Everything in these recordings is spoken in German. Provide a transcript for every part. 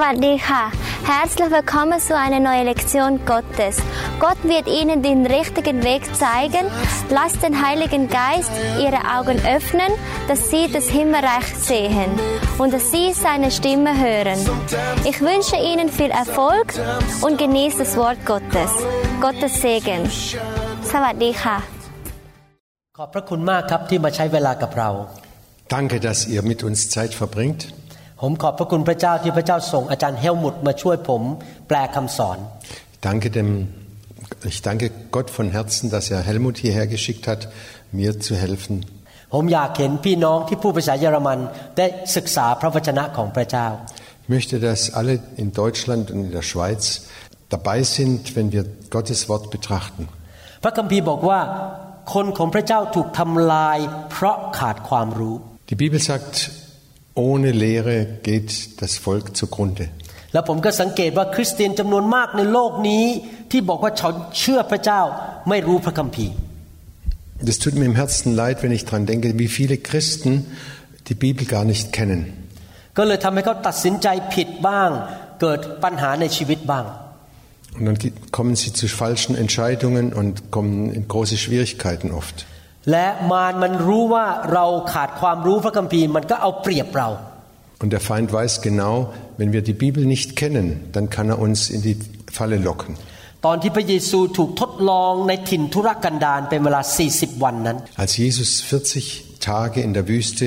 Savadika. Herzlich willkommen zu einer neuen Lektion Gottes. Gott wird Ihnen den richtigen Weg zeigen. Lasst den Heiligen Geist Ihre Augen öffnen, dass Sie das Himmelreich sehen und dass Sie seine Stimme hören. Ich wünsche Ihnen viel Erfolg und genießt das Wort Gottes. Gottes Segen. Savadika. ขอบพระคุณมากครับที่มาใช้เวลากับเรา Danke, dass ihr mit uns Zeit verbringt. ผมขอบพระคุณพระเจ้าที่พระเจ้าส่งอาจารย์เฮลมุตมาช่วยผมแปลคำสอน Danke dem, ich danke Gott von Herzen, dass er Helmut hierher geschickt hat, mir zu helfen. ผมอยากเห็นพี่น้องที่พูดภาษาเยอรมันได้ศึกษาพระวจนะของพระเจ้า Ich möchte, dass alle in Deutschland und in der Schweiz dabei sind, wenn wir Gottes Wort betrachten. พระคัมภีร์บอกว่า คนของพระเจ้าถูกทำลาย เพราะขาดความรู้ Die Bibel sagt, ohne Lehre geht das Volk zugrunde. แล้วผมก็สังเกตว่าคริสเตียนจำนวนมากในโลกนี้ ที่บอกว่าฉันเชื่อพระเจ้าไม่รู้พระคัมภีร์ Das tut mir im Herzen leid, wenn ich daran denke, wie viele Christen die Bibel gar nicht kennen. ก็เลยทำให้เขาตัดสินใจผิดบ้าง เกิดปัญหาในชีวิตบ้าง Und dann kommen sie zu falschen Entscheidungen und kommen in große Schwierigkeiten oft. และมารมันรู้ว่าเราขาดความรู้พระคัมภีร์มันก็เอาเปรียบเรา Und der Feind weiß genau, wenn wir die Bibel nicht kennen, dann kann er uns in die Falle locken. ตอนที่พระเยซูถูกทดลองในถิ่นทุรกันดารเป็นเวลา 40 วันนั้น Als Jesus 40 Tage in der Wüste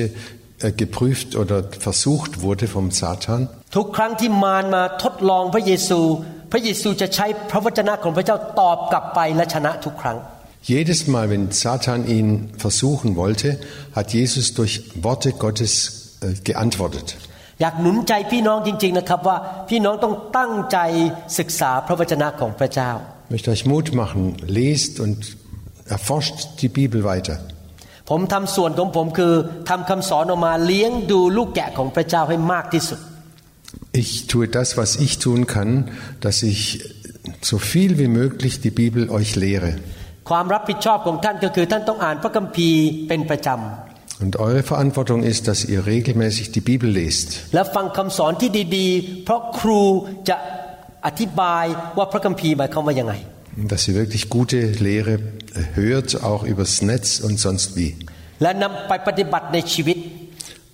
äh, geprüft oder versucht wurde vom Satan, ทุกครั้งที่มารมาทดลองพระเยซู พระเยซูจะใช้พระวจนะของพระเจ้าตอบกลับไปและชนะทุกครั้ง jedes Mal, wenn Satan ihn versuchen wollte, hat Jesus durch Worte Gottes äh, geantwortet. อยากหนุนใจพี่น้องจริง ๆนะครับว่าพี่น้องต้องตั้งใจศึกษาพระวจนะของพระเจ้า Ich möchte euch Mut machen, lest und erforscht die Bibel weiter. ผมทำส่วนของผมคือทำคำสอนออกมาเลี้ยงดูลูกแกะของพระเจ้าให้มากที่สุด Ich tue das, was ich tun kann, dass ich so viel wie möglich die Bibel euch lehre. ความรับผิดชอบของท่านก็คือท่านต้องอ่านพระคัมภีร์เป็นประจ Und eure Verantwortung ist, dass ihr regelmäßig die Bibel lest ำและฟังคำสอนที่ดีๆ เพราะครูจะอธิบายว่าพระคัมภีร์หมายความว่ายังไง und dass ihr wirklich gute Lehre äh, hört, auch übers Netz und sonst wie. และนำไปปฏิบัติในชีวิต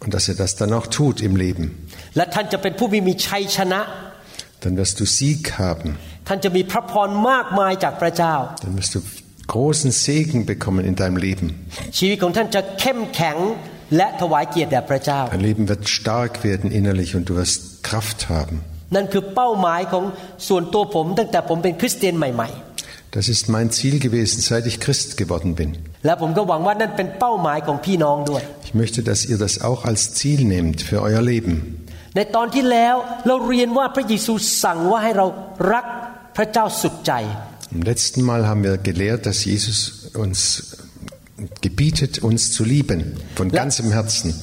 Und dass ihr das dann auch tut im Leben. และท่านจะเป็นผู้มีมีชัยชนะ Dann wirst du Sieg haben. ท่านจะมีพระพรมากมายจากพระเจ้า Dann wirst du großen Segen bekommen in deinem Leben. Dein Leben wird stark werden innerlich und du wirst Kraft haben. Das ist mein Ziel gewesen, seit ich Christ geworden bin. Ich möchte, dass ihr das auch als Ziel nehmt für euer Leben. In im letzten Mal haben wir gelehrt, dass Jesus uns gebietet, uns zu lieben, von ganzem Herzen.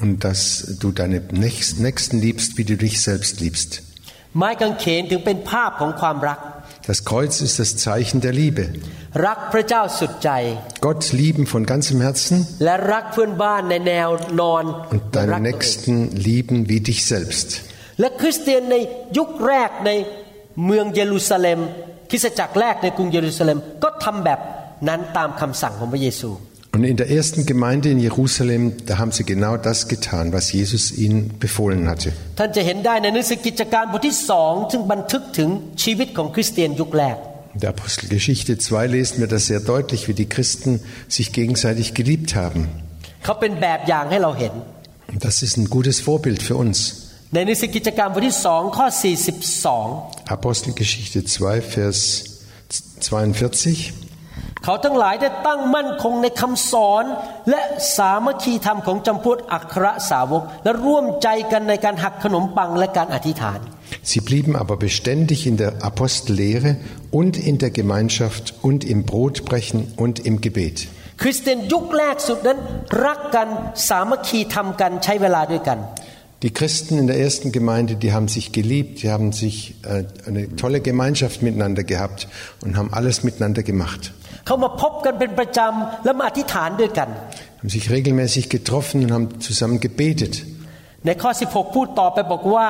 Und dass du deine Nächsten liebst, wie du dich selbst liebst. Das Kreuz ist das Zeichen der Liebe. Gott lieben von ganzem Herzen und deine Nächsten lieben wie dich selbst. และคริสเตียนในยุคแรกในเมืองเยรูซาเล็ม คริสตจักรแรกในกรุงเยรูซาเล็ม ก็ทำแบบนั้นตามคำสั่งของพระเยซู Und in der ersten Gemeinde in Jerusalem, da haben sie genau das getan, was Jesus ihnen befohlen hatte. ท่านจะเห็นได้ในหนังสือกิจการบทที่สองซึ่งบันทึกถึงชีวิตของคริสเตียนยุคแรก In der Apostelgeschichte 2 lesen wir das sehr deutlich, wie die Christen sich gegenseitig geliebt haben. เขาเป็นแบบอย่างให้เราเห็น Und das ist ein gutes Vorbild für uns. ในหนังสือกิจการบทที่สองข้อ 42 Apostelgeschichte 2, Vers 42. เขาทั้งหลายได้ตั้งมั่นคงในคำสอน และสามัคคีธรรมของจำพวกอัครสาวก และร่วมใจกันในการหักขนมปังและการอธิษฐาน Sie blieben aber beständig in der Apostellehre und in der Gemeinschaft und im Brotbrechen und im Gebet. คริสเตียนยุคแรกสุดนั้นรักกันสามัคคีทำกันใช้เวลาด้วยกัน Die Christen in der ersten Gemeinde, die haben sich geliebt, die haben sich äh, eine tolle Gemeinschaft miteinander gehabt und haben alles miteinander gemacht. เขามาพบกันเป็นประจำแล้วมาอธิษฐานด้วยกัน Haben sich regelmäßig getroffen und haben zusammen gebetet. ในข้อ 16 พูดต่อไปบอกว่า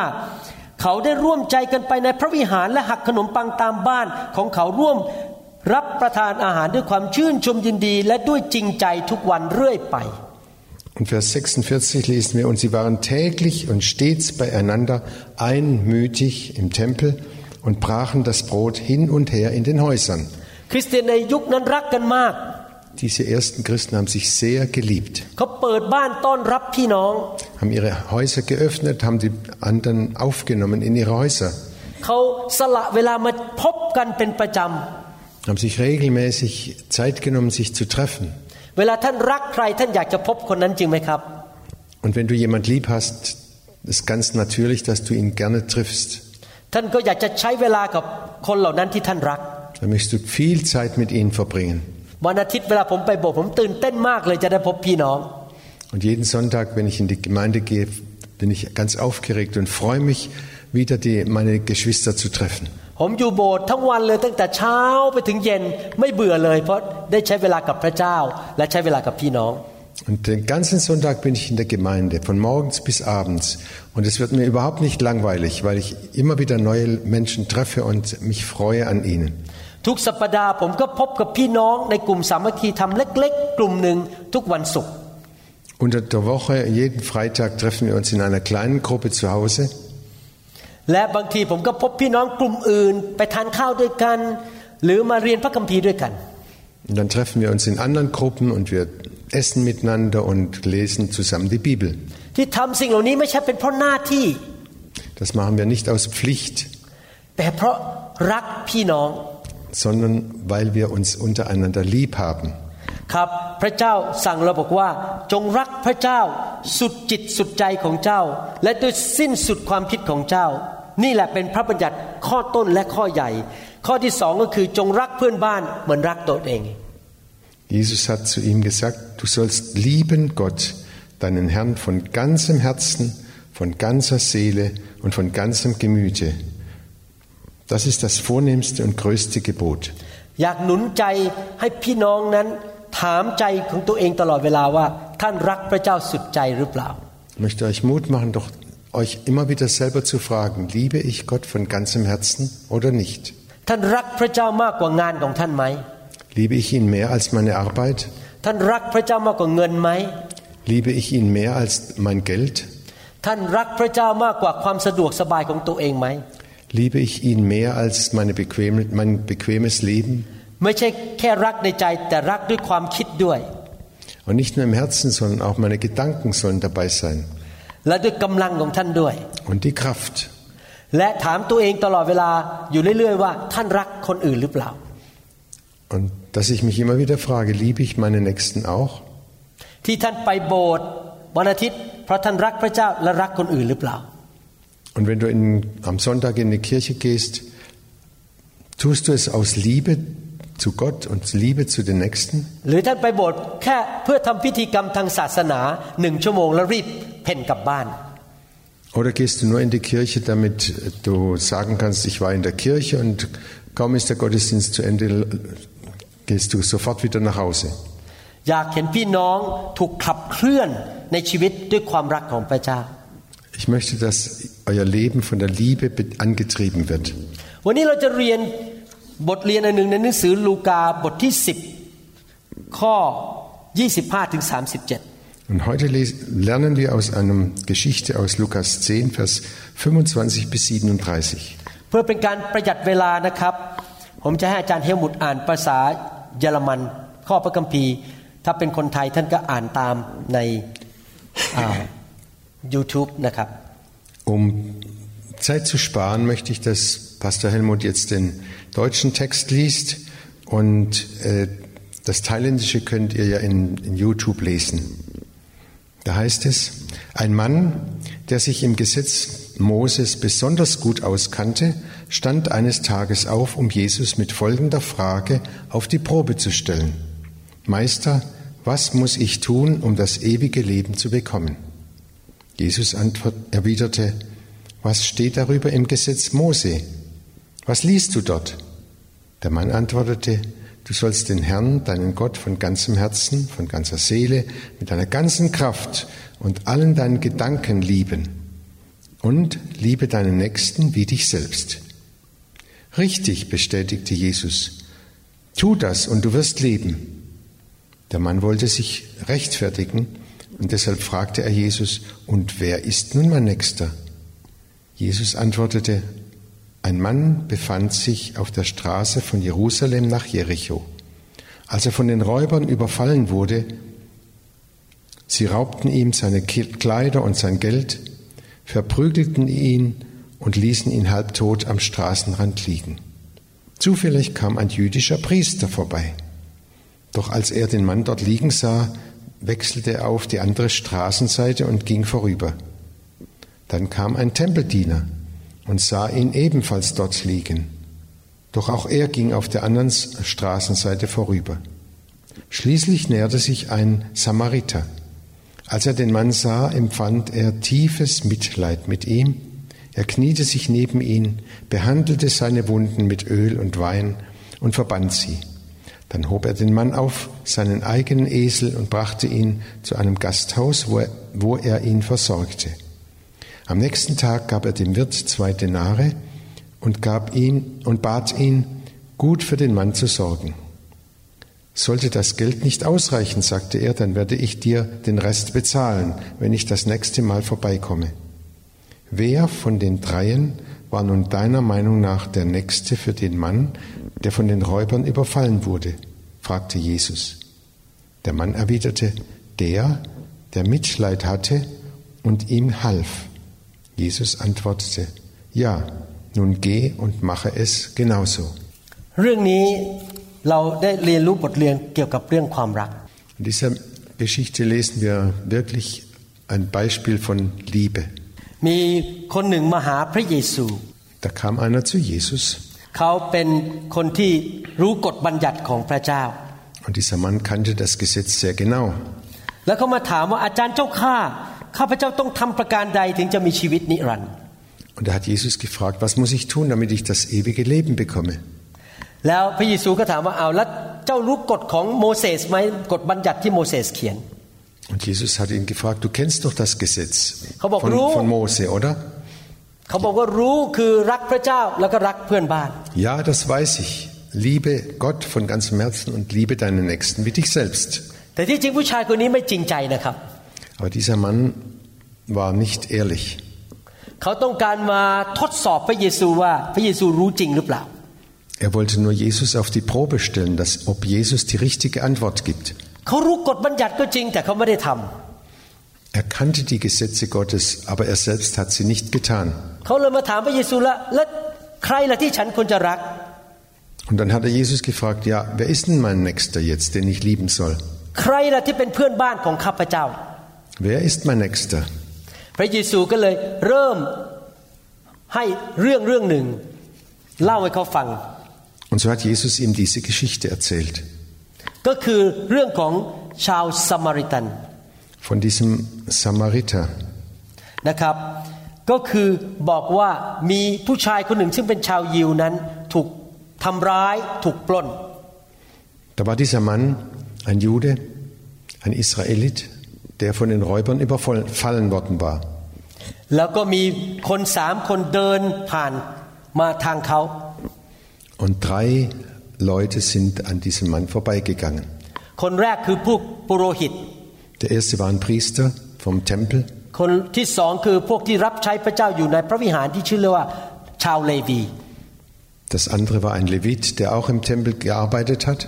เขาได้ร่วมใจกันไปในพระวิหารและหักขนมปังตามบ้านของเขาร่วมรับประทานอาหารด้วยความชื่นชมยินดี และด้วยจริงใจทุกวันเรื่อยไป in Vers 46 lesen wir, und sie waren täglich und stets beieinander einmütig im Tempel und brachen das Brot hin und her in den Häusern. Diese ersten Christen haben sich sehr geliebt, haben ihre Häuser geöffnet, haben die anderen aufgenommen in ihre Häuser, haben sich regelmäßig Zeit genommen, sich zu treffen. ำเวลาท่านรักใครท่านอยากจะพบคนนั้นจริงไหมครับ Und wenn du jemand lieb hast, ist ganz natürlich, dass du ihn gerne triffst. ท่านก็อยากจะใช้เวลากับคนเหล่านั้นที่ท่านรัก Dann möchtest du viel Zeit mit ihnen verbringen. วันอาทิตย์เวลาผมไปโบสถ์ผมตื่นเต้นมากเลยจะได้พบพี่น้อง Und jeden Sonntag, wenn ich in die Gemeinde gehe, bin ich ganz aufgeregt und freue mich, wieder die, meine Geschwister zu treffen. ผมอยู่โบสถ์ทั้งวันเลยตั้งแต่เช้าไปถึงเย็นไม่เบื่อเลย เพราะได้ใช้เวลากับพระเจ้า และใช้เวลากับพี่น้อง Und den ganzen Sonntag bin ich in der Gemeinde, von morgens bis abends. Und es wird mir überhaupt nicht langweilig, weil ich immer wieder neue Menschen treffe und mich freue an ihnen. ทุกสัปดาห์ผมก็พบกับพี่น้องในกลุ่มสามัคคีธรรมเล็ก ๆ กลุ่มหนึ่งทุกวันศุกร์ Unter der Woche, jeden Freitag treffen wir uns in einer kleinen Gruppe zu Hause. และบางทีผมก็พบพี่น้องกลุ่มอื่น ไปทานข้าวด้วยกัน หรือมาเรียนพระคัมภีร์ด้วยกัน Und dann treffen wir uns in anderen Gruppen und wir essen miteinander und lesen zusammen die Bibel. ที่ทำสิ่งเหล่านี้ไม่ใช่เป็นเพราะหน้าที่ Das machen wir nicht aus Pflicht, แต่เพราะรักพี่น้อง sondern weil wir uns untereinander lieb haben. ครับพระเจ้าสั่งเราบอกว่าจงรักพระเจ้าสุดจิตสุดใจของเจ้า และด้วยสิ้นสุดความคิดของเจ้า นี่แหละเป็นพระบัญญัติข้อต้นและข้อใหญ่ ข้อที่สองก็คือจงรักเพื่อนบ้านเหมือนรักตัวเอง Jesus hat zu ihm gesagt, du sollst lieben Gott, deinen Herrn von ganzem Herzen, von ganzer Seele und von ganzem Gemüte. Das ist das vornehmste und größte Gebot. อยากหนุนใจให้พี่น้องนั้น ถามใจของตัวเองตลอดเวลาว่า ท่านรักพระเจ้าสุดใจหรือเปล่า Ich möchte euch Mut machen, doch euch immer wieder selber zu fragen, liebe ich Gott von ganzem Herzen oder nicht? Liebe ich ihn mehr als meine Arbeit? Liebe ich ihn mehr als mein Geld? Liebe ich ihn mehr als meine bequeme, mein bequemes Leben? Und nicht nur im Herzen, sondern auch meine Gedanken sollen dabei sein. และด้วยกำลังของท่านด้วย Und die Kraft. และถามตัวเองตลอดเวลาอยู่เรื่อยๆว่าท่านรักคนอื่นหรือเปล่า Und dass ich mich immer wieder frage, liebe ich meine Nächsten auch? ที่ท่านไปโบสถ์วันอาทิตย์ เพราะท่านรักพระเจ้าและรักคนอื่นหรือเปล่า Und wenn du in, am Sonntag in die Kirche gehst, tust du es aus Liebe zu Gott und Liebe zu den Nächsten? หรือท่านไปโบสถ์แค่เพื่อทำพิธีกรรมทางศาสนาหนึ่งชั่วโมงแล้วรีบ เพ่นกลับบ้าน Oder gehst du nur in die Kirche, damit du sagen kannst, ich war in der Kirche und kaum ist der Gottesdienst zu Ende, gehst du sofort wieder nach Hause? อยากเห็นพี่น้องถูกขับเคลื่อนในชีวิตด้วยความรักของพระเจ้า Ich möchte, dass euer Leben von der Liebe be- angetrieben wird. วันนี้เราจะเรียนบทเรียนอันหนึ่งในหนังสือลูกาบทที่ 10 ข้อ 25ถึง37 Und heute les- lernen wir aus einer Geschichte aus Lukas 10, Vers 25 bis 37. เพื่อเป็นการประหยัดเวลานะครับ ผมจะให้อาจารย์เฮลมุตอ่านภาษาเยอรมัน ข้อพระคัมภีร์ ถ้าเป็นคนไทยท่านก็อ่านตามในอ่า YouTube นะครับ Um Zeit zu sparen, möchte ich, dass Pastor Helmut jetzt den deutschen Text liest und äh, das Thailändische könnt ihr ja in, in YouTube lesen. Da heißt es, ein Mann, der sich im Gesetz Moses besonders gut auskannte, stand eines Tages auf, um Jesus mit folgender Frage auf die Probe zu stellen. Meister, was muss ich tun, um das ewige Leben zu bekommen? Jesus erwiderte, was steht darüber im Gesetz Mose? Was liest du dort? Der Mann antwortete, Du sollst den Herrn, deinen Gott, von ganzem Herzen, von ganzer Seele, mit deiner ganzen Kraft und allen deinen Gedanken lieben. Und liebe deinen Nächsten wie dich selbst. Richtig, bestätigte Jesus. Tu das und du wirst leben. Der Mann wollte sich rechtfertigen und deshalb fragte er Jesus, und wer ist nun mein Nächster? Jesus antwortete, ein Mann befand sich auf der Straße von Jerusalem nach Jericho. Als er von den Räubern überfallen wurde, sie raubten ihm seine Kleider und sein Geld, verprügelten ihn und ließen ihn halbtot am Straßenrand liegen. Zufällig kam ein jüdischer Priester vorbei. Doch als er den Mann dort liegen sah, wechselte er auf die andere Straßenseite und ging vorüber. Dann kam ein Tempeldiener und sah ihn ebenfalls dort liegen. Doch auch er ging auf der anderen Straßenseite vorüber. Schließlich näherte sich ein Samariter. Als er den Mann sah, empfand er tiefes Mitleid mit ihm. Er kniete sich neben ihn, behandelte seine Wunden mit Öl und Wein und verband sie. Dann hob er den Mann auf seinen eigenen Esel und brachte ihn zu einem Gasthaus, wo er, ihn versorgte. Am nächsten Tag gab er dem Wirt zwei Denare und gab ihn und bat ihn, gut für den Mann zu sorgen. Sollte das Geld nicht ausreichen, sagte er, dann werde ich dir den Rest bezahlen, wenn ich das nächste Mal vorbeikomme. Wer von den dreien war nun deiner Meinung nach der Nächste für den Mann, der von den Räubern überfallen wurde? fragte Jesus. Der Mann erwiderte, der, der Mitleid hatte und ihm half. Jesus antwortete, ja, nun geh und mache es genauso. เรื่องนี้เราได้เรียนรู้บทเรียนเกี่ยวกับเรื่องความรัก In dieser Geschichte lesen wir wirklich ein Beispiel von Liebe. มีคนหนึ่งมาหาพระเยซู Da kam einer zu Jesus เขาเป็นคนที่รู้กฎบัญญัติของพระเจ้า und dieser Mann kannte das Gesetz sehr genau. แล้วเขามาถามว่าอาจารย์เจ้าข้า ข้าพเจ้าต้องทำประการใดถึงจะมีชีวิตนิรันดร์ Und er hat Jesus gefragt, was muss ich tun, damit ich das ewige Leben bekomme? แล้วพระเยซูก็ถามว่าเอาแล้วเจ้ารู้กฎของโมเสสไหมกฎบัญญัติที่โมเสสเขียน Und Jesus hat ihn gefragt, du kennst doch das Gesetzเขาบอก von, รู้ von Mose, oder? เขาบอกว่ารู้คือรักพระเจ้าแล้วก็รักเพื่อนบ้าน Ja, das weiß ich. Liebe Gott von ganzem Herzen und liebe deinen Nächsten wie dich selbst. แต่ที่จริงผู้ชายคนนี้ไม่จริงใจนะครับ Aber dieser Mann war nicht ehrlich. Er wollte nur Jesus auf die Probe stellen, dass, ob Jesus die richtige Antwort gibt. Er kannte die Gesetze Gottes, aber er selbst hat sie nicht getan. Und dann hat er Jesus gefragt, ja, wer ist denn mein Nächster jetzt, den ich lieben soll? Wer ist mein Nächster? พระเยซูก็เลยเริ่มให้เรื่องเรื่องหนึ่งเล่าให้เขาฟัง Und so hat Jesus ihm diese Geschichte erzählt. ก็คือเรื่องของชาวสมาริตัน Von diesem Samariter. นะครับ ก็คือบอกว่ามีผู้ชายคนหนึ่งซึ่งเป็นชาวยิวนั้นถูกทำร้ายถูกปล้น Da war dieser Mann, ein Jude, ein Israelit, der von den Räubern überfallen worden war. แล้วก็มีคนสามคนเดินผ่านมาทางเขา Und drei Leute sind an diesem Mann vorbeigegangen. คนแรกคือผู้ปุโรหิต Der erste war ein Priester vom Tempel. คนที่สองคือพวกที่รับใช้พระเจ้าอยู่ในพระวิหารที่ชื่อว่าชาวเลวี Das andere war ein Levit, der auch im Tempel gearbeitet hat.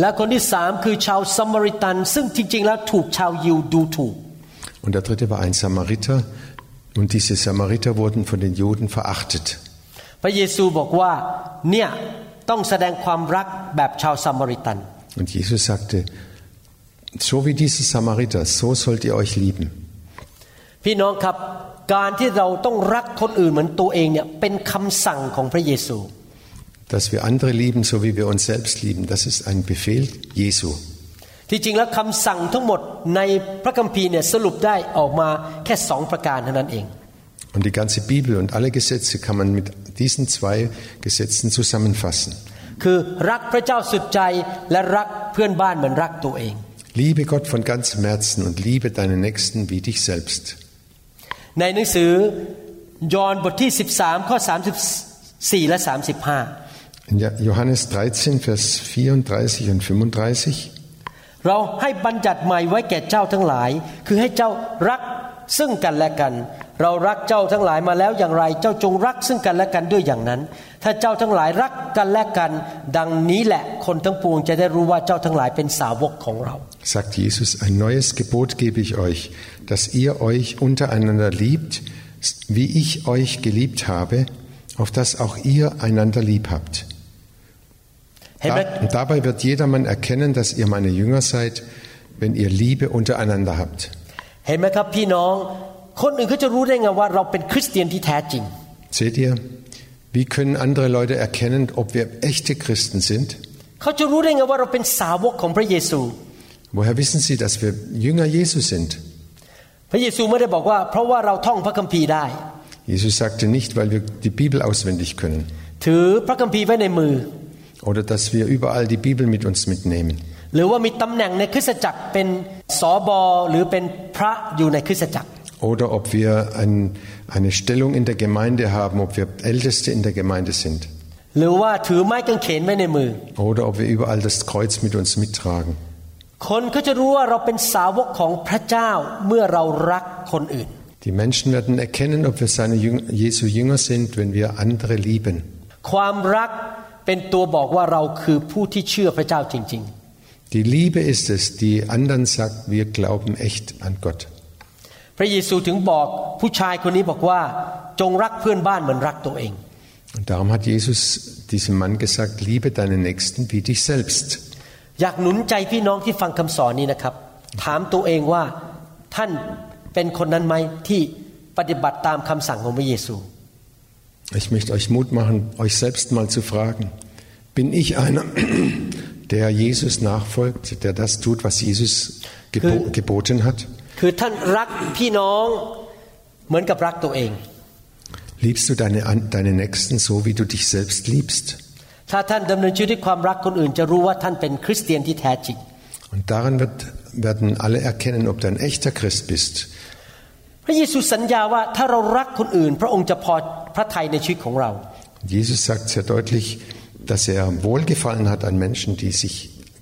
และคนที่สามคือชาวสมาริตันซึ่งจริงๆแล้วถูกชาวยิวดูถูก Und der dritte war ein Samariter. Und diese Samariter wurden von den Juden verachtet. พระเยซูบอกว่าเนี่ยต้องแสดงความรักแบบชาวสมาริตัน Und Jesus sagte, so wie diese Samariter, so sollt ihr euch lieben. พี่น้องครับการที่เราต้องรักคนอื่นเหมือนตัวเองเนี่ยเป็นคำสั่งของพระเยซู Dass wir andere lieben, so wie wir uns selbst lieben, das ist ein Befehl Jesu. ที่จริงแล้วคำสั่งทั้งหมดในพระคัมภีร์เนี่ยสรุปได้ออกมาแค่สองประการเท่านั้นเอง Und die ganze Bibel und alle Gesetze kann man mit diesen zwei Gesetzen zusammenfassen. คือรักพระเจ้าสุดใจและรักเพื่อนบ้านเหมือนรักตัวเอง Liebe Gott von ganzem Herzen und liebe deinen Nächsten wie dich selbst. ในหนังสือยอห์นบทที่ 13 ข้อ 34 และ 35 In Johannes 13, Vers 34 und 35. เราให้บัญญัติใหม่ไว้แก่เจ้าทั้งหลาย คือให้เจ้ารักซึ่งกันและกัน เรารักเจ้าทั้งหลายมาแล้วอย่างไร เจ้าจงรักซึ่งกันและกันด้วยอย่างนั้น ถ้าเจ้าทั้งหลายรักกันและกัน ดังนี้แหละคนทั้งปวงจะได้รู้ว่าเจ้าทั้งหลายเป็นสาวกของเรา Sagt Jesus, ein neues Gebot gebe ich euch, dass ihr euch untereinander liebt, wie ich euch geliebt habe, auf dass auch ihr einander lieb habt. เห็นไหม Da, und dabei wird jedermann erkennen, dass ihr meine Jünger seid, wenn ihr Liebe untereinander habt. เห็นไหมครับพี่น้อง คนอื่นเขาจะรู้ได้ไงว่าเราเป็นคริสเตียนที่แท้จริง Seht ihr, wie können andere Leute erkennen, ob wir echte Christen sind? เขาจะรู้ได้ไงว่าเราเป็นสาวกของพระเยซู Woher wissen sie, dass wir Jünger Jesus sind? พระเยซูไม่ได้บอกว่า เพราะว่าเราท่องพระคัมภีร์ได้ Jesus sagte nicht, weil wir die Bibel auswendig können ถือพระคัมภีร์ไว้ในมือ oder dass wir überall die Bibel mit uns mitnehmen หรือว่ามีตำแหน่งในคริสตจักรเป็นสอบอหรือเป็นพระอยู่ในคริสตจักร oder ob wir ein, eine Stellung in der Gemeinde haben, ob wir Älteste in der Gemeinde sind หรือว่าถือไม้กางเขนไว้ในมือ oder ob wir überall das Kreuz mit uns mittragen. คนก็จะรู้ว่าเราเป็นสาวกของพระเจ้าเมื่อเรารักคนอื่น Die Menschen werden erkennen, ob wir seine Jünger, Jesu Jünger sind, wenn wir andere lieben. ความรัก เป็นตัวบอกว่าเราคือผู้ที่เชื่อพระเจ้าจริง Die Liebe ist es, die anderen sagt, wir glauben echt an Gott. ๆพระเยซูถึงบอกผู้ชายคนนี้บอกว่าจงรักเพื่อนบ้านเหมือนรักตัวเอง Und darum hat Jesus diesem Mann gesagt, liebe deinen Nächsten wie dich selbst. อยากหนุนใจพี่น้องที่ฟังคำสอนนี้นะครับ ถามตัวเองว่าท่านเป็นคนนั้นไหมที่ปฏิบัติตามคำสั่งของพระเยซู Ich möchte euch Mut machen, euch selbst mal zu fragen, bin ich einer, der Jesus nachfolgt, der das tut, was Jesus gebo geboten hat? Liebst du deine, deine Nächsten so, wie du dich selbst liebst? Und daran wird, werden alle erkennen, ob du ein echter Christ bist, พระเยซูสัญญาว่าถ้าเรารักคนอื่น พระองค์จะพอพระทัยในชีวิตของเรา Jesus sagt sehr deutlich, dass er Wohlgefallen hat an Menschen, die sich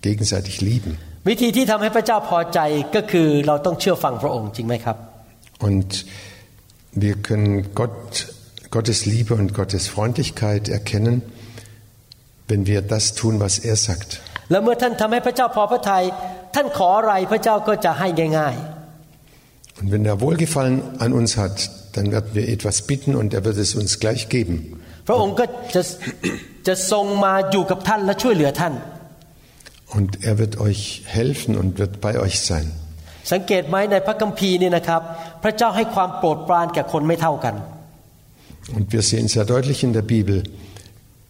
gegenseitig lieben. วิธีที่ทำให้พระเจ้าพอใจก็คือเราต้องเชื่อฟังพระองค์จริงไหมครับ Und wir können Gott, Gottes Liebe und Gottes Freundlichkeit erkennen, wenn wir das tun, was er sagt. แล้วเมื่อท่านทำให้พระเจ้าพอพระทัยท่านขออะไรพระเจ้าก็จะให้ง่าย Und wenn er Wohlgefallen an uns hat, dann werden wir etwas bitten und er wird es uns gleich geben. ๆ พระองค์ก็จะจะทรงมาอยู่กับท่านและช่วยเหลือท่าน Und er wird euch helfen und wird bei euch sein. สังเกตไหมในพระคัมภีร์นี่นะครับ พระเจ้าให้ความโปรดปรานแก่คนไม่เท่ากัน Und wir sehen sehr deutlich in der Bibel,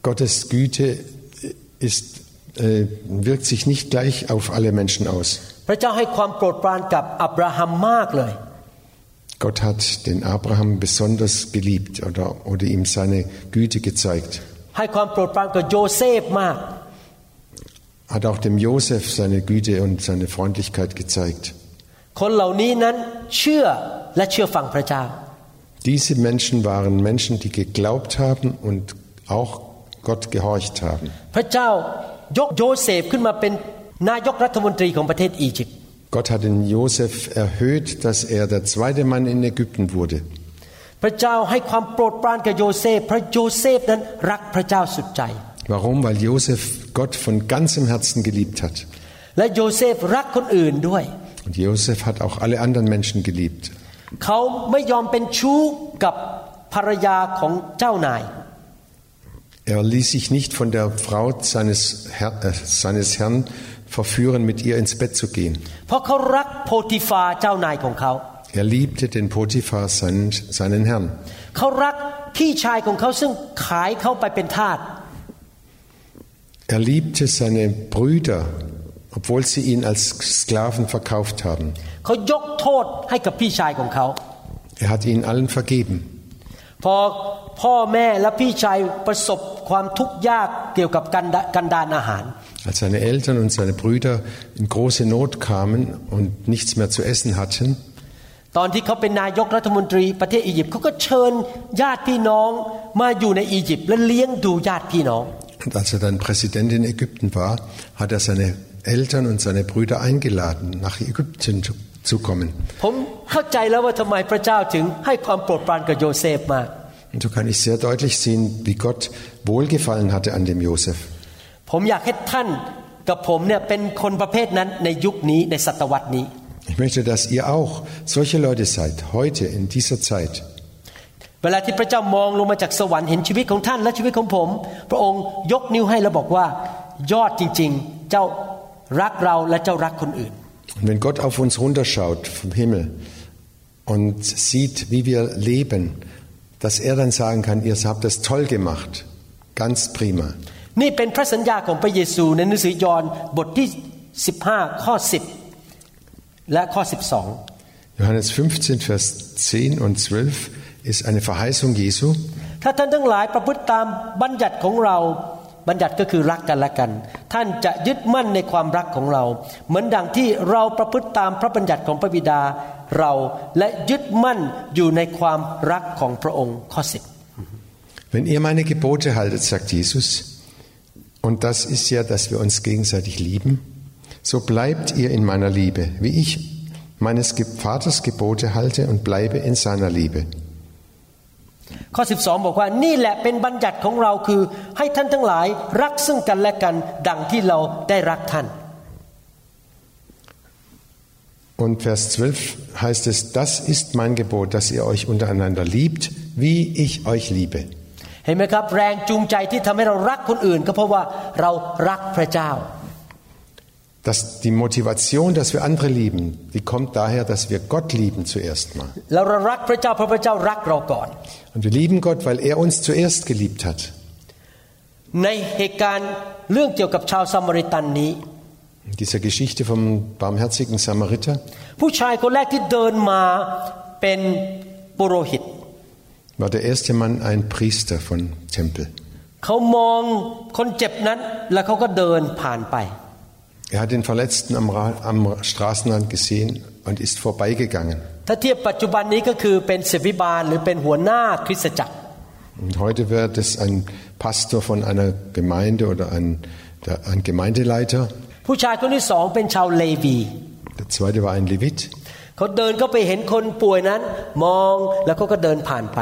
Gottes Güte ist, äh, wirkt sich nicht gleich auf alle Menschen aus. พระเจ้าให้ความโปรดปรานกับอับราฮัมมากเลย Gott hat den Abraham besonders geliebt oder, oder ihm seine Güte gezeigt. ให้ความโปรดปรานกับโยเซฟมาก Hat auch dem Josef seine Güte und seine Freundlichkeit gezeigt. คนเหล่านี้นั้นเชื่อและเชื่อฟังพระเจ้า Diese Menschen waren Menschen, die geglaubt haben und auch Gott gehorcht haben. พระเจ้ายกโยเซฟขึ้นมาเป็น นายกรัฐมนตรีของประเทศอียิปต์ Gott hat den Josef erhöht, dass er der zweite Mann in Ägypten wurde. พระเจ้าให้ความโปรดปรานกับโยเซฟเพราะโยเซฟนั้นรักพระเจ้าสุดใจ Warum? Weil Josef Gott von ganzem Herzen geliebt hat. และโยเซฟรักคนอื่นด้วย Und Josef hat auch alle anderen Menschen geliebt. เขาไม่ยอมเป็นชู้กับภรรยาของเจ้านาย Er ließ sich nicht von der Frau seines, Herr, äh, seines Herrn verführen, mit ihr ins Bett zu gehen. เพราะเขารักโพติฟาเจ้านายของเขา Er liebte den Potiphar, seinen, seinen Herrn. เขารักพี่ชายของเขาซึ่งขายเขาไปเป็นทาส Er liebte seine Brüder, obwohl sie ihn als Sklaven verkauft haben. เขายกโทษให้กับพี่ชายของเขา Er hat ihnen allen vergeben. พอพ่อแม่และพี่ชายประสบ ความทุกข์ยากเกี่ยวกับกันดากันดานอาหาร Als seine Eltern und seine Brüder in große Not kamen und nichts mehr zu essen hatten, ตอนที่เขาเป็นนายกรัฐมนตรีประเทศอียิปต์เขาก็เชิญญาติพี่น้องมาอยู่ในอียิปต์และเลี้ยงดูญาติพี่น้อง und als er dann Präsident in Ägypten war, hat er seine Eltern und seine Brüder eingeladen, nach Ägypten zu, zu kommen. ผมเข้าใจแล้วว่าทำไมพระเจ้าถึงให้ความโปรดปรานกับโยเซฟมาก Und so kann ich sehr deutlich sehen, wie Gott Wohlgefallen hatte an dem Josef. ผมอยากให้ท่านกับผมเนี่ยเป็นคนประเภทนั้นในยุคนี้ในศตวรรษนี้ Ich möchte, dass ihr auch solche Leute seid, heute in dieser Zeit. เวลาที่พระเจ้ามองลงมาจากสวรรค์เห็นชีวิตของท่านและชีวิตของผม พระองค์ยกนิ้วให้แล้วบอกว่ายอดจริง ๆ เจ้ารักเราและเจ้ารักคนอื่น Und wenn Gott auf uns runterschaut vom Himmel und sieht, wie wir leben, dass er dann sagen kann, ihr habt das toll gemacht, ganz prima. นี่เป็นพระสัญญาของพระเยซูในหนังสือยอห์นบทที่ 15 ข้อ 10 และข้อ 12 Johannes 15, Vers 10 und 12 ist eine Verheißung Jesu. ถ้าท่านทั้งหลายประพฤติตามบัญญัติของเราบัญญัติก็คือรักกันและกัน ท่านจะยึดมั่นในความรักของเรา เหมือนดังที่เราประพฤติตามพระบัญญัติของพระบิดาเราและยึดมั่นอยู่ในความรักของพระองค์ข้อสิบ Wenn ihr meine Gebote haltet, sagt Jesus, und das ist ja, dass wir uns gegenseitig lieben, so bleibt ihr in meiner Liebe, wie ich meines Ge- Vaters Gebote halte und bleibe in seiner Liebe. ข้อ 12 บอกว่านี่แหละเป็นบัญญัติของเราคือ ให้ท่านทั้งหลายรักซึ่งกันและกันดังที่เราได้รักท่าน Und Vers 12 heißt es, das ist mein Gebot, dass ihr euch untereinander liebt, wie ich euch liebe. เห็นไหมครับ แรงจูงใจที่ทำให้เรารักคนอื่น ก็เพราะว่าเรารักพระเจ้า Dass die Motivation, dass wir andere lieben, die kommt daher, dass wir Gott lieben zuerst mal. แล้วเรารักพระเจ้าเพราะพระเจ้ารักเราก่อน Und wir lieben Gott, weil er uns zuerst geliebt hat. ในเหตุการณ์เรื่องเกี่ยวกับชาวซามาริตันนี้ In dieser Geschichte vom barmherzigen Samariter war der erste Mann ein Priester von Tempel. เขามองคนเจ็บนั้น แล้วเขาก็เดินผ่านไป Er hat den Verletzten am, Ra am Straßenrand gesehen und ist vorbeigegangen. ถ้าเทียบปัจจุบันนี้ก็คือเป็นศิวิบาลหรือเป็นหัวหน้าคริสตจักร Und heute wäre das ein Pastor von einer Gemeinde oder ein, der, ein Gemeindeleiter. ผู้ชายคนที่สองเป็นชาวเลวี Der zweite war ein Levit. เขาเดินก็ไปเห็นคนป่วยนั้น มองแล้วเขาก็เดินผ่านไป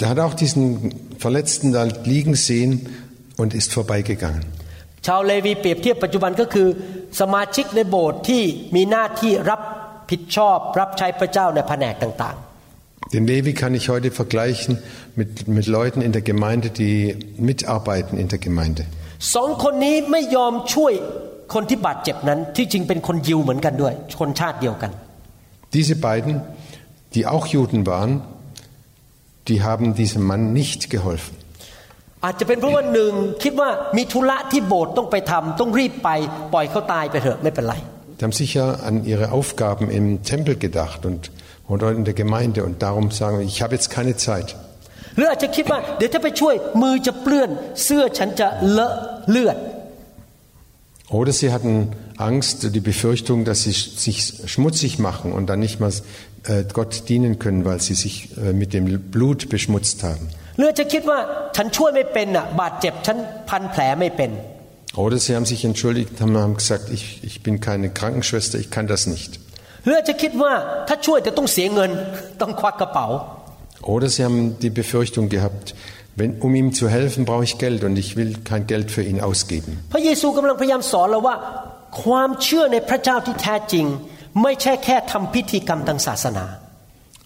Der hat auch diesen Verletzten da liegen sehen und ist vorbeigegangen. ชาวเลวีเปรียบเทียบปัจจุบันก็คือ สมาชิกในโบสถ์ที่มีหน้าที่รับผิดชอบ รับใช้พระเจ้าในแผนกต่าง Den Levi kann ich heute vergleichen mit, mit Leuten in der Gemeinde, die mitarbeiten in der Gemeinde. ๆสองคนนี้ไม่ยอมช่วยคนที่บาดเจ็บนั้น ที่จริงเป็นคนยิวเหมือนกันด้วย คนชาติเดียวกัน Diese beiden, die auch Juden waren, die haben diesem Mann nicht geholfen. อาจจะเป็นเพราะว่าหนึ่งคิดว่ามีธุระที่โบสถ์ต้องไปทำต้องรีบไป ปล่อยเขาตายไปเถอะไม่เป็นไร Die haben sicher an ihre Aufgaben im Tempel gedacht und oder in der Gemeinde und darum sagen, ich habe jetzt keine Zeit. หรืออาจจะคิดว่าเดี๋ยวถ้าไปช่วยมือจะเปื้อนเสื้อฉันจะเลอะเลือด Oder sie hatten Angst, die Befürchtung, dass sie sich schmutzig machen und dann nicht mal äh, Gott dienen können, weil sie sich äh, mit dem Blut beschmutzt haben. หรืออาจจะคิดว่าฉันช่วยไม่เป็นอ่ะบาดเจ็บฉันพันแผลไม่เป็น Oder sie haben sich entschuldigt, haben, haben gesagt, ich, ich bin keine Krankenschwester, ich kann das nicht. หรืออาจจะคิดว่าถ้าช่วยจะต้องเสียเงิน ต้องควักกระเป๋า Oder sie haben die Befürchtung gehabt, wenn, um ihm zu helfen, brauche ich Geld und ich will kein Geld für ihn ausgeben. พระเยซูกำลังพยายามสอนเราว่า ความเชื่อในพระเจ้าที่แท้จริง ไม่ใช่แค่ทำพิธีกรรมทางศาสนา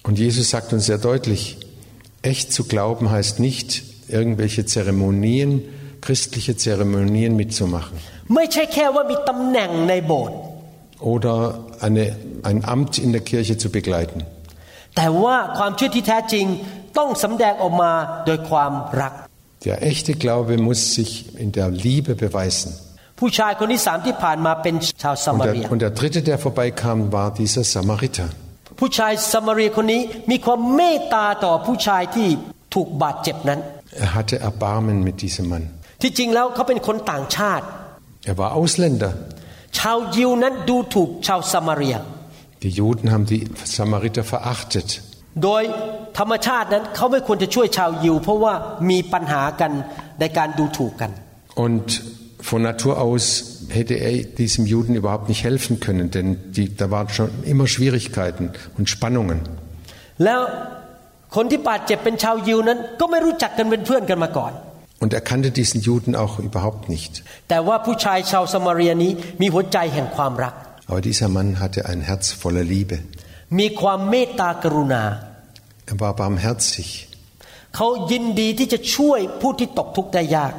Und Jesus sagt uns sehr deutlich, echt zu glauben heißt nicht, irgendwelche Zeremonien, christliche Zeremonien mitzumachen ไม่ใช่แค่ว่ามีตำแหน่งในโบสถ์ oder eine, ein Amt in der Kirche zu begleiten. แต่ว่าความเชื่อที่แท้จริงต้องสำแดงออกมาโดยความรัก Der echte Glaube muss sich in der Liebe beweisen. ผู้ชายคนที่สามที่ผ่านมาเป็นชาวซา Und มาเรีย der, und der dritte, der vorbeikam, war dieser Samariter. ผู้ชายซามาเรียคนนี้มีความเมตตาต่อผู้ชายที่ถูกบาดเจ็บนั้น Er hatte Erbarmen mit diesem Mann. ที่จริงแล้วเขาเป็นคนต่างชาติ Er war Ausländer. ชาวยิวนั้นดูถูกชาวซามาเรีย Die Juden haben die Samariter verachtet. โดยธรรมชาตินั้นเขาไม่ควรจะช่วยชาวยิว เพราะว่ามีปัญหากันในการดูถูกกัน Und von Natur aus hätte er diesem Juden überhaupt nicht helfen können, denn die, da waren schon immer Schwierigkeiten und Spannungen. แล้วคนที่บาดเจ็บเป็นชาวยิวนั้น ก็ไม่รู้จักกันเป็นเพื่อนกันมาก่อน Und er kannte diesen Juden auch überhaupt nicht. แต่ว่าผู้ชายชาวซามาเรียนี้มีหัวใจแห่งความรัก Aber dieser Mann hatte ein Herz voller Liebe. มีความเมตตากรุณา Er war barmherzig เขายินดีที่จะช่วยผู้ที่ตกทุกข์ได้ยาก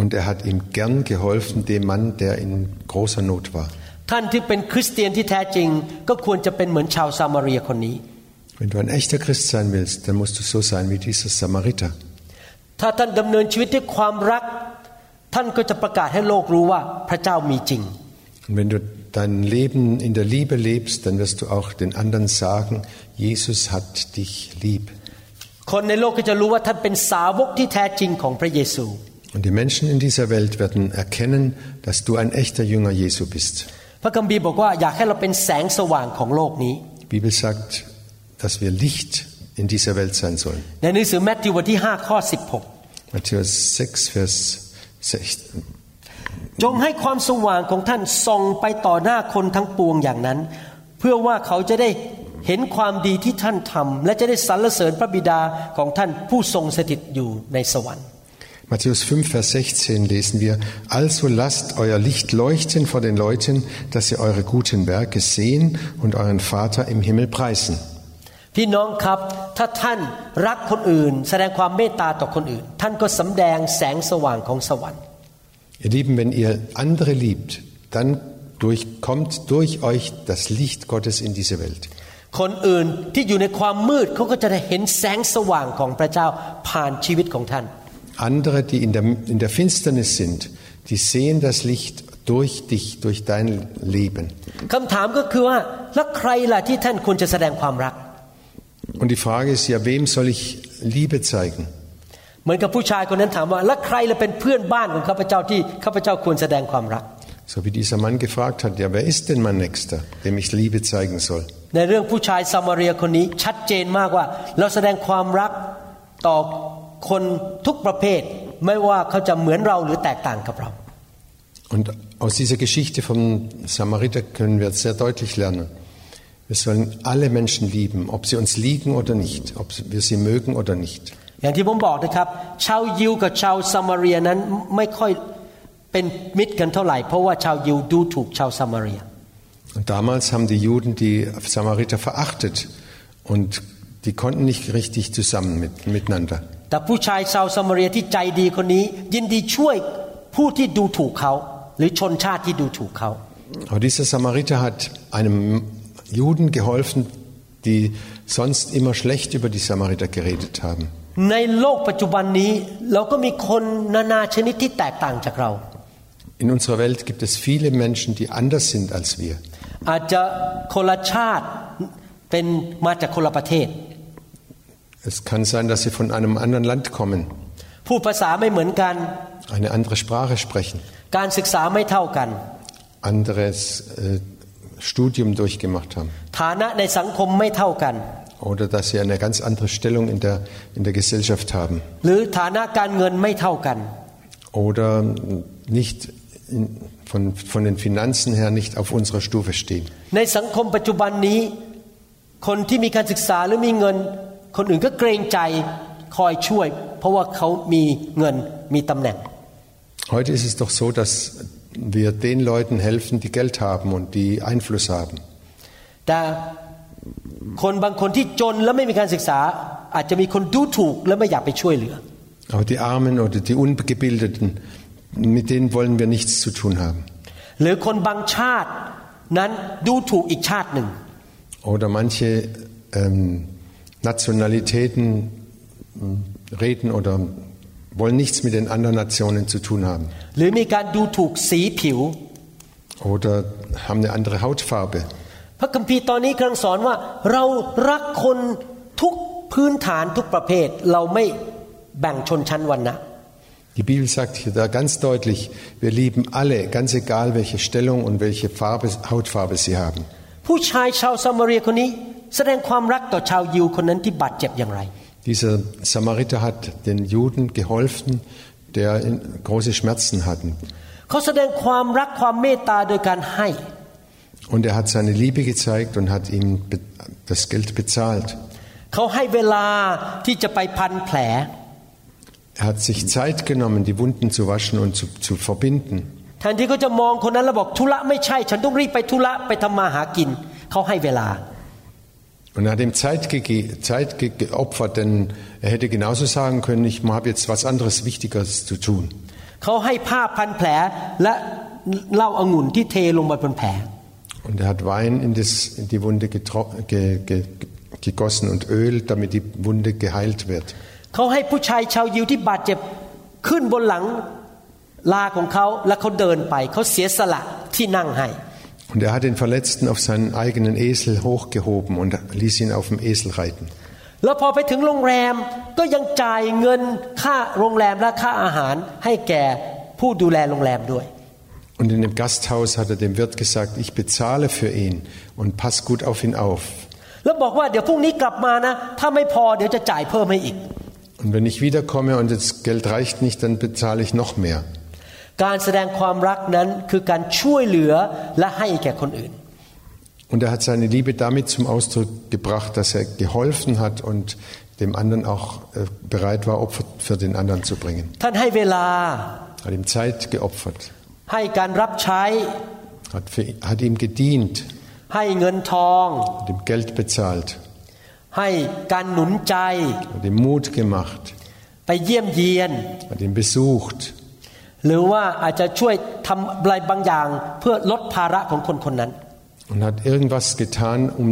und er hat ihm gern geholfen, dem Mann, der in großer Not war. ท่านที่เป็นคริสเตียนที่แท้จริง ก็ควรจะเป็นเหมือนชาวซามาเรียคนนี้ Wenn du ein echter Christ sein willst, dann musst du so sein wie dieser Samariter. ถ้าท่านดำเนินชีวิตด้วยความรัก ท่านก็จะประกาศให้โลกรู้ว่าพระเจ้ามีจริง Und wenn du dein Leben in der Liebe lebst, dann wirst du auch den anderen sagen, Jesus hat dich lieb. คนในโลกก็จะรู้ว่าท่านเป็นสาวกที่แท้จริงของพระเยซู Und die Menschen in dieser Welt werden erkennen, dass du ein echter Jünger Jesu bist. พระคัมภีร์บอกว่าอยากให้เราเป็นแสงสว่างของโลกนี้ Die Bibel sagt, dass wir Licht in dieser Welt sein sollen. ในหนังสือแมทธิวบทที่5ข้อ16 Matthäus 6, Vers 16. จงให้ความสว่างของท่านส่องไปต่อหน้าคนทั้งปวงอย่างนั้น เพื่อว่าเขาจะได้เห็นความดีที่ท่านทำและจะได้สรรเสริญพระบิดาของท่านผู้ทรงสถิตอยู่ในสวรรค์ Matthäus 5, Vers 16 lesen wir, Also lasst euer Licht leuchten vor den Leuten, dass sie eure guten Werke sehen und euren Vater im Himmel preisen. พี่น้องครับ ถ้าท่านรักคนอื่น แสดงความเมตตาต่อคนอื่น ท่านก็สำแดงแสงสว่างของสวรรค์ Ihr Lieben, wenn ihr andere liebt, dann durch, kommt durch euch das Licht Gottes in diese Welt. คนอื่นที่อยู่ในความมืดเขาก็จะได้เห็นแสงสว่างของพระเจ้าผ่านชีวิตของท่าน Andere, die in der, in der Finsternis sind, die sehen das Licht durch dich, durch dein Leben. คำถามก็คือว่าแล้วใครล่ะที่ท่านควรจะแสดงความรัก Und die Frage ist ja, wem soll ich Liebe zeigen? เหมือนกับผู้ชายคนนั้นถามว่าแล้วใครล่ะเป็นเพื่อนบ้านของข้าพเจ้าที่ข้าพเจ้าควรแสดงความรัก So wie dieser Mann gefragt hat, ja, wer ist denn mein Nächster, dem ich Liebe zeigen soll? ในเรื่องผู้ชายซามาเรียคนนี้ชัดเจนมากว่า เราแสดงความรักต่อ คนทุกประเภท ไม่ว่าเขาจะเหมือนเราหรือแตกต่างกับเรา Und aus dieser Geschichte vom Samariter können wir sehr deutlich lernen. Wir sollen alle Menschen lieben, ob sie uns liegen oder nicht, ob wir sie mögen oder nicht. อย่างที่ผมบอกนะครับ ชาวยิวกับชาวซามาเรียนั้นไม่ค่อยเป็นมิตรกันเท่าไหร่ เพราะว่าชาวยิวดูถูกชาวซามาเรีย Und damals haben die Juden die Samariter verachtet und die konnten nicht richtig zusammen mit, miteinander. แต่ผู้ชายชาวซามาเรียที่ใจดีคนนี้ ยินดีช่วยผู้ที่ดูถูกเขา หรือชนชาติที่ดูถูกเขา Aber dieser Samariter hat einem Juden geholfen, die sonst immer schlecht über die Samariter geredet haben. ในโลกปัจจุบันนี้เราก็มีคนนานาชนิดที่แตกต่างจากเรา In unserer Welt gibt es viele Menschen, die anders sind als wir. อาจจะคนละชาติเป็นมาจากคนละประเทศ Es kann sein, dass sie von einem anderen Land kommen, พูดภาษาไม่เหมือนกัน eine andere Sprache sprechen, การศึกษาไม่เท่ากัน anderes äh, Studium durchgemacht haben ฐานะในสังคมไม่เท่ากัน oder dass sie eine ganz andere Stellung in der, in der Gesellschaft haben หรือฐานะการเงินไม่เท่ากัน oder nicht in, von, von den Finanzen her nicht auf unserer Stufe stehen. ในสังคมปัจจุบันนี้ คนที่มีการศึกษาหรือมีเงิน คนอื่นก็เกรงใจคอยช่วย เพราะว่าเขามีเงินมีตำแหน่ง Heute ist es doch so, dass wir den Leuten helfen, die Geld haben und die Einfluss haben. แต่คนบางคนที่จนและไม่มีการศึกษา อาจจะมีคนดูถูกและไม่อยากไปช่วยเหลือ Aber die Armen oder die Ungebildeten, mit denen wollen wir nichts zu tun haben. หรือคนบางชาตินั้นดูถูกอีกชาติหนึ่ง Oder manche ähm, Nationalitäten mh, reden oder wollen nichts mit den anderen Nationen zu tun haben. หรือมีการดูถูกสีผิว Oder haben eine andere Hautfarbe. พระคัมภีร์ตอนนี้กำลังสอนว่าเรารักคนทุกพื้นฐานทุกประเภท เราไม่ แบ่งชนชั้นวรรณะ Die Bibel sagt hier da ganz deutlich, wir lieben alle, ganz egal welche Stellung und welche Farbe, Hautfarbe sie haben. ผู้ชายชาวซามาเรียคนนี้ แสดงความรักต่อชาวยิวคนนั้นที่บาดเจ็บอย่างไร Dieser Samariter hat den Juden geholfen, der in- große Schmerzen hatten. เขาแสดงความรักความเมตตาโดยการให้ Und er hat seine Liebe gezeigt und hat ihm be- das Geld bezahlt. เขาให้เวลาที่จะไปพันแผล Er hat sich Zeit genommen, die Wunden zu waschen und zu, zu verbinden. แทนที่เขาจะมองคนนั้นแล้วบอกธุระไม่ใช่ ฉันต้องรีบไปธุระไปทำมาหากิน เขาให้เวลา und er hat ihm Zeit, gege Zeit ge geopfert, denn er hätte genauso sagen können, ich habe jetzt was anderes Wichtigeres zu tun. Und er hat Wein in, das, in die Wunde ge ge gegossen und Öl, damit die Wunde geheilt wird. Er ขาให้ผู้ชายชาวยิวที่บาดเจ็บขึ้นบนหลังลาของเขาและเขาเดินไป เขาเสียสละที่นั่งให้ Und er hat den Verletzten auf seinen eigenen Esel hochgehoben und ließ ihn auf dem Esel reiten. แล้วพอไปถึงโรงแรมก็ยังจ่ายเงินค่าโรงแรมและค่าอาหารให้แก่ผู้ดูแลโรงแรมด้วย Und in dem Gasthaus hat er dem Wirt gesagt, ich bezahle für ihn und pass gut auf ihn auf. แล้วบอกว่าเดี๋ยวพรุ่งนี้กลับมานะ ถ้าไม่พอเดี๋ยวจะจ่ายเพิ่มให้อีก Und wenn ich wiederkomme und das Geld reicht nicht, dann bezahle ich noch mehr. การแสดงความรักนั้นคือการช่วยเหลือและให้แก่คนอื่น Und er hat seine Liebe damit zum Ausdruck gebracht, dass er geholfen hat und dem anderen auch äh, bereit war, Opfer für den anderen zu bringen. ท่านให้เวลา Hat ihm Zeit geopfert, ให้การรับใช้ hat, für, hat ihm gedient, ให้เงินทอง hat ihm Geld bezahlt, ให้การหนุนใจ hat ihm Mut gemacht, ไปเยี่ยมเยียน hat ihn besucht หรือว่าอาจจะช่วยทำอะไรบางอย่างเพื่อลดภาระของคนคนนั้น und hat irgendwas getan, um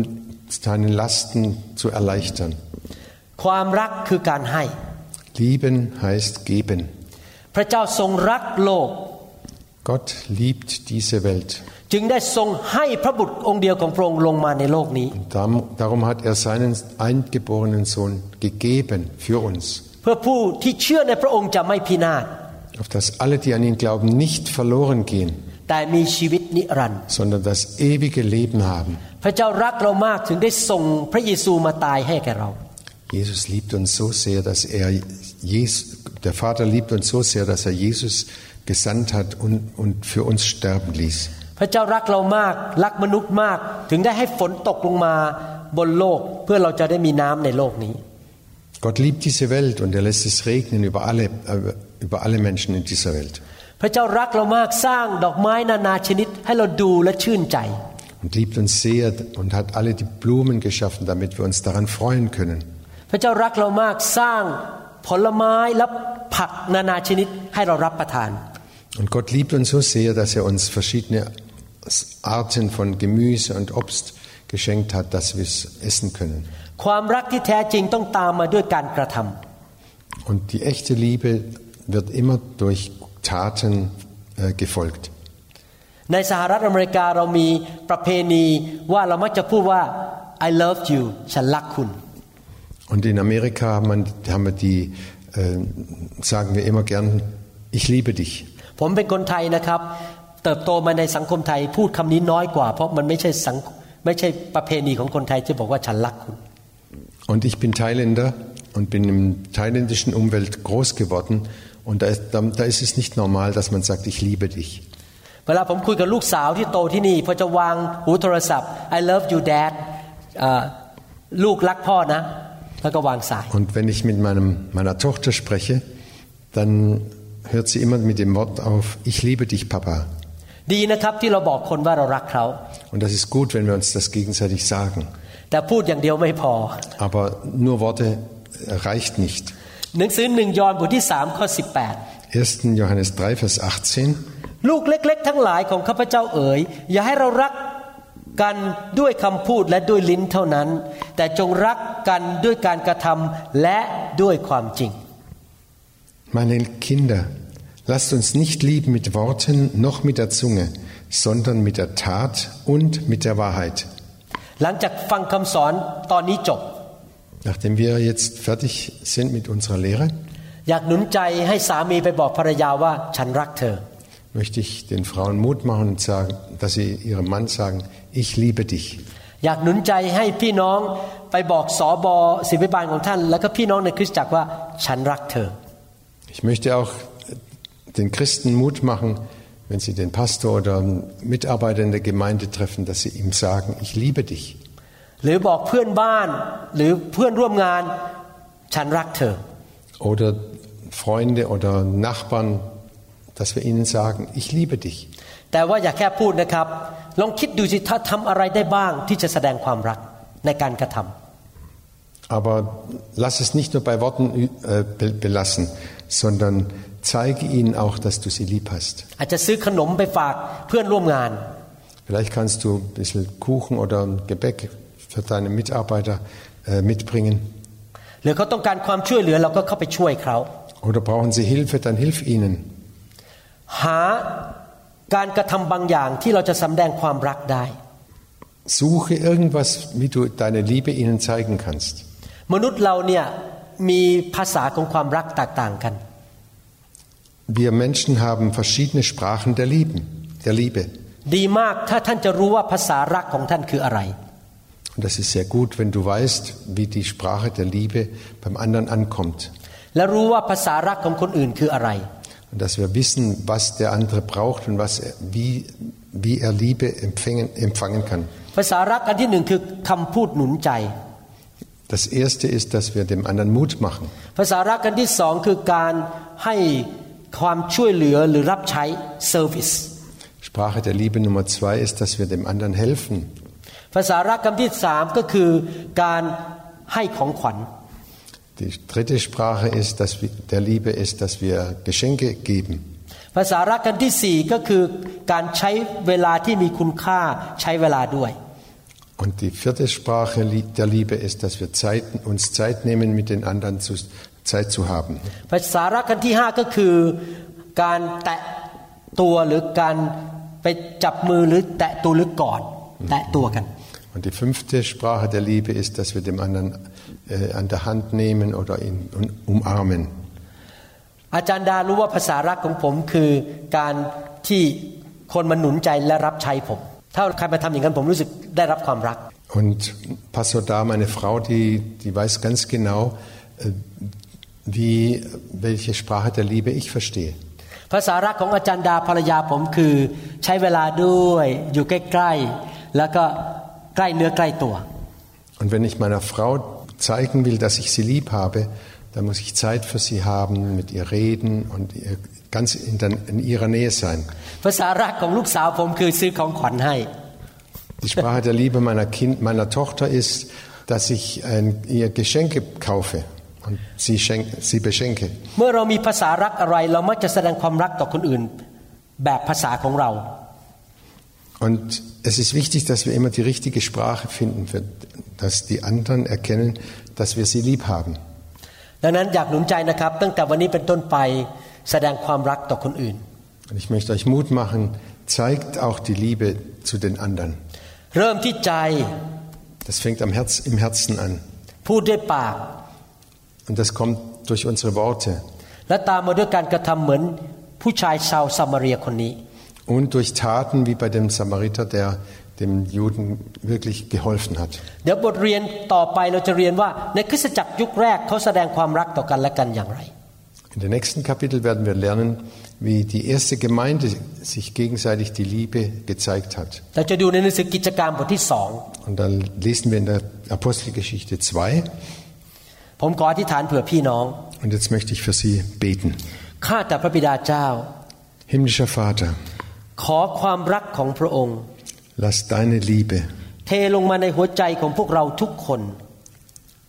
seine Lasten zu erleichtern. ความรักคือการให้ Lieben heißt geben. พระเจ้าทรงรักโลก Gott liebt diese Welt. จึงได้ทรงให้พระบุตรองค์เดียวของพระองค์ลงมาในโลกนี้ Darum, darum hat er seinen eingeborenen Sohn gegeben für uns, เพื่อผู้ที่เชื่อในพระองค์จะไม่พินาศ auf dass alle, die an ihn glauben, nicht verloren gehen, แต่มีชีวิตนิรันดร์ sondern das ewige Leben haben. พระเจ้ารักเรามากถึงได้ส่งพระเยซูมาตายให้แก่เรา Jesus liebt uns so sehr, dass er Jesus, der Vater liebt uns so sehr, dass er Jesus gesandt hat und, und für uns sterben ließ. พระเจ้ารักเรามาก รักมนุษย์มาก ถึงได้ให้ฝนตกลงมาบนโลก เพื่อเราจะได้มีน้ำในโลกนี้ Gott liebt diese Welt und er lässt es regnen über alle, äh, über alle Menschen in dieser Welt. พระเจ้ารักเรามากสร้างดอกไม้นานาชนิด ให้เราดูและชื่นใจ Und liebt uns sehr und hat alle die Blumen geschaffen, damit wir uns daran freuen können. พระเจ้ารักเรามากสร้างผลไม้และผักนานาชนิดให้เรารับประทาน Und Gott liebt uns so sehr, dass er uns verschiedene Arten von Gemüse und Obst geschenkt hat, dass wir es essen können. ความรักที่แท้จริงต้องตามมาด้วยการกระทำ Und die echte Liebe wird immer durch Taten äh, gefolgt. ในสหรัฐอเมริกาเรามีประเพณีว่าเรามักจะพูดว่า I love you ฉันรักคุณ Und in Amerika haben, man, haben wir die, äh, sagen wir immer gern, ich liebe dich. ผมเป็นคนไทยนะครับ เติบโตมาในสังคมไทยพูดคำนี้น้อยกว่า เพราะมันไม่ใช่สังไม่ใช่ประเพณีของคนไทยที่บอกว่าฉันรักคุณ Und ich bin Thailänder und bin im thailändischen Umwelt groß geworden. Und da ist, da, da ist es nicht normal, dass man sagt, ich liebe dich. เวลาผมคุยกับลูกสาวที่โตที่นี่พอจะวางหูโทรศัพท์ I love you dad อ่าลูกรักพ่อนะ แล้วก็วางสาย Und wenn ich mit meinem, meiner Tochter spreche, dann hört sie immer mit dem Wort auf, ich liebe dich, Papa. ดีนะครับที่เราบอกคนว่าเรารักเขา Und das ist gut, wenn wir uns das gegenseitig sagen. แต่พูดอย่างเดียวไม่พอ Aber nur Worte reicht nicht. หนังสือหนึ่งยอห์นบทที่3ข้อ 1. Johannes 3, Vers 18. 18ลูกเล็ก ๆ ทั้งหลายของข้าพเจ้าเอ๋ย อย่าให้เรารักกันด้วยคำพูดและด้วยลิ้นเท่านั้น แต่จงรักกันด้วยการกระทำและด้วยความจริง Meine Kinder, lasst uns nicht lieben mit Worten noch mit der Zunge, sondern mit der Tat und mit der Wahrheit. หลังจากฟังคำสอนตอนนี้จบ Nachdem wir jetzt fertig sind mit unserer Lehre, อยากหนุนใจให้สามีไปบอกภรรยาว่าฉันรักเธอ möchte ich den Frauen Mut machen und sagen, dass sie ihrem Mann sagen, ich liebe dich. อยากหนุนใจให้พี่น้องไปบอกสอบอศิบิบาลของท่าน แล้วก็พี่น้องในคริสตจักรว่าฉันรักเธอ Ich möchte auch den Christen Mut machen, wenn sie den Pastor oder Mitarbeiter in der Gemeinde treffen, dass sie ihm sagen, ich liebe dich. หรือบอกเพื่อนบ้านหรือเพื่อนร่วมงานฉันรักเธอ Oder Freunde oder Nachbarn, dass wir ihnen sagen, ich liebe dich. แต่ว่าอย่าแค่พูดนะครับ ลองคิดดูสิถ้าทำอะไรได้บ้างที่จะแสดงความรักในการกระทำ Aber lass es nicht nur bei Worten äh, be- belassen, sondern zeige ihnen auch, dass du sie lieb hast. อาจจะซื้อขนมไปฝากเพื่อนร่วมงาน Vielleicht kannst du ein bisschen Kuchen oder Gebäck für deine Mitarbeiter äh, mitbringen. หรือเขาต้องการความช่วยเหลือเราก็เข้าไปช่วยเขา Oder brauchen sie Hilfe, dann hilf ihnen. หาการกระทำบางอย่างที่เราจะสำแดงความรักได้ Suche irgendwas, wie du deine Liebe ihnen zeigen kannst. มนุษย์เราเนี่ยมีภาษาของความรักแตกต่างกัน Wir Menschen haben verschiedene Sprachen der Lieben, der Liebe. ดีมากถ้าท่านจะรู้ว่าภาษารักของท่านคืออะไร und das ist sehr gut, wenn du weißt, wie die Sprache der Liebe beim anderen ankommt. Und dass wir wissen, was der andere braucht und was wie, wie er Liebe empfangen, empfangen kann. Das erste ist, dass wir dem anderen Mut machen. Sprache der Liebe Nummer zwei ist, dass wir dem anderen helfen. ภาษารักคำที่สามก็คือการให้ของขวัญ Die dritte Sprache ist, dass wir, der Liebe ist, dass wir Geschenke geben. ภาษารักกันที่สี่ก็คือการใช้เวลาที่มีคุณค่าใช้เวลาด้วย Und die vierte Sprache li- der Liebe ist, dass wir Zeit, uns Zeit nehmen, mit den anderen zu, Zeit zu haben. ภาษารักกันที่ห้าก็คือการแตะตัวหรือการไปจับมือหรือแตะตัวหรือกอดแตะตัวกัน Und die fünfte Sprache der Liebe ist, dass wir dem anderen äh, an der Hand nehmen oder ihn un- umarmen. อาจารย์ดารู้ว่าภาษารักของผมคือการที่คนมาหนุนใจและรับใช้ผม ถ้าใครมาทำอย่างนั้นผมรู้สึกได้รับความรัก Und Pastor da, meine Frau, die, die weiß ganz genau, äh, wie, welche Sprache der Liebe ich verstehe. ภาษารักของอาจารย์ดาภรรยาผมคือใช้เวลาด้วยอยู่ใกล้ๆแล้วก็ ใกล้เนื้อใกล้ตัว Und wenn ich meiner Frau zeigen will, dass ich sie lieb habe, dann muss ich Zeit für sie haben, mit ihr reden und ihr ganz in, der, in ihrer Nähe sein. ภาษารักของลูกสาวผมคือซื้อของขวัญให้ Die Sprache der Liebe meiner, kind, meiner Tochter ist, dass ich ein, ihr Geschenke kaufe und sie, schenk, sie beschenke. เมื่อเรามีภา Und es ist wichtig, dass wir immer die richtige Sprache finden, für, dass die anderen erkennen, dass wir sie lieb haben. ดังนั้นอยากหนุนใจนะครับ ตั้งแต่วันนี้เป็นต้นไปแสดงความรักต่อคนอื่น Und ich möchte euch Mut machen, zeigt auch die Liebe zu den anderen. เริ่มที่ใจ Das fängt am Herz, im Herzen an. พูดด้วยปาก Und das kommt durch unsere Worte และตามมาด้วยการกระทำเหมือนผู้ชายชาวซามาเรียคนนี้ und durch Taten wie bei dem Samariter, der dem Juden wirklich geholfen hat. เดี๋ยวบทเรียนต่อไปเราจะเรียนว่าในคริสตจักรยุคแรกเขาแสดงความรักต่อกันและกันอย่างไร In den nächsten Kapitel werden wir lernen, wie die erste Gemeinde sich gegenseitig die Liebe gezeigt hat. เราจะดูในหนังสือกิจการบทที่สอง Und dann lesen wir in der Apostelgeschichte 2. ผมขออธิษฐานเผื่อพี่น้อง Und jetzt möchte ich für Sie beten. ข้าแต่พระบิดาเจ้า Himmlischer Vater, ขอความรักของพระองค์ lass deine Liebe เทลงมาในหัวใจของพวกเราทุกคน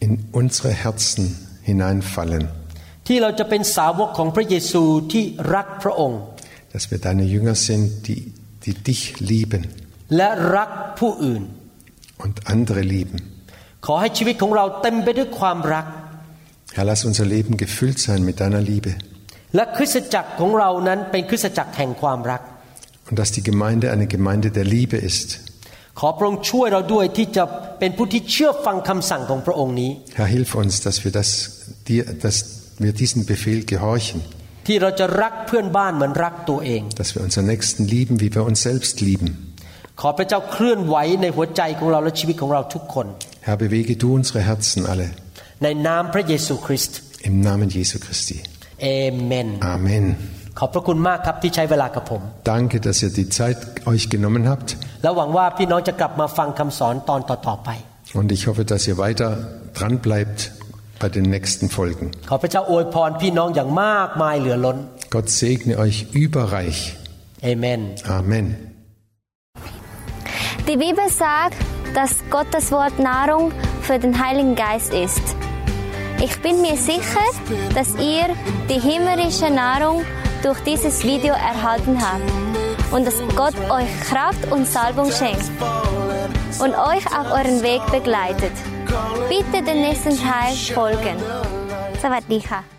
in unsere Herzen hineinfallen, ที่เราจะเป็นสาวกของพระเยซูที่รักพระองค์ dass wir deine Jünger sind, die, die dich lieben และรักผู้อื่น und andere lieben. ขอให้ชีวิตของเราเต็มไปด้วยความรัก Herr, lass unser Leben gefüllt sein mit deiner Liebe และคริสตจักรของเรานั้นเป็นคริสตจักรแห่งความรัก und dass die Gemeinde eine Gemeinde der Liebe ist. ขอพระองค์ช่วยเราด้วยที่จะเป็นผู้ที่เชื่อฟังคำสั่งของพระองค์นี้ Herr, hilf uns, dass wir das, dir, das wir diesen Befehl gehorchen, ที่เราจะรักเพื่อนบ้านเหมือนรักตัวเอง dass wir unseren Nächsten lieben, wie wir uns selbst lieben. ขอพระเจ้าเคลื่อนไหวในหัวใจของเราและชีวิตของเราทุกคน Herr, bewege du unsere Herzen alle ในนามพระเยซูคริสต์ im Namen Jesu Christi. เอเมน Amen. ขอบพระคุณมากครับที่ใช้เวลากับผม Danke, dass ihr die Zeit euch genommen habt และหวังว่าพี่น้องจะกลับมาฟังคำสอนตอนต่อๆไป und ich hoffe, dass ihr weiter dran bleibt bei den nächsten Folgen. ขอพระเจ้าอวยพรพี่น้องอย่างมากมายเหลือล้น Gott segne euch überreich. เอเมน Amen. Die Bibel sagt, dass Gottes Wort Nahrung für den Heiligen Geist ist. Ich bin mir sicher, dass ihr die himmlische Nahrung durch dieses Video erhalten habt und dass Gott euch Kraft und Salbung schenkt und euch auf euren Weg begleitet. Bitte den nächsten Teil folgen. สวัสดีค่ะ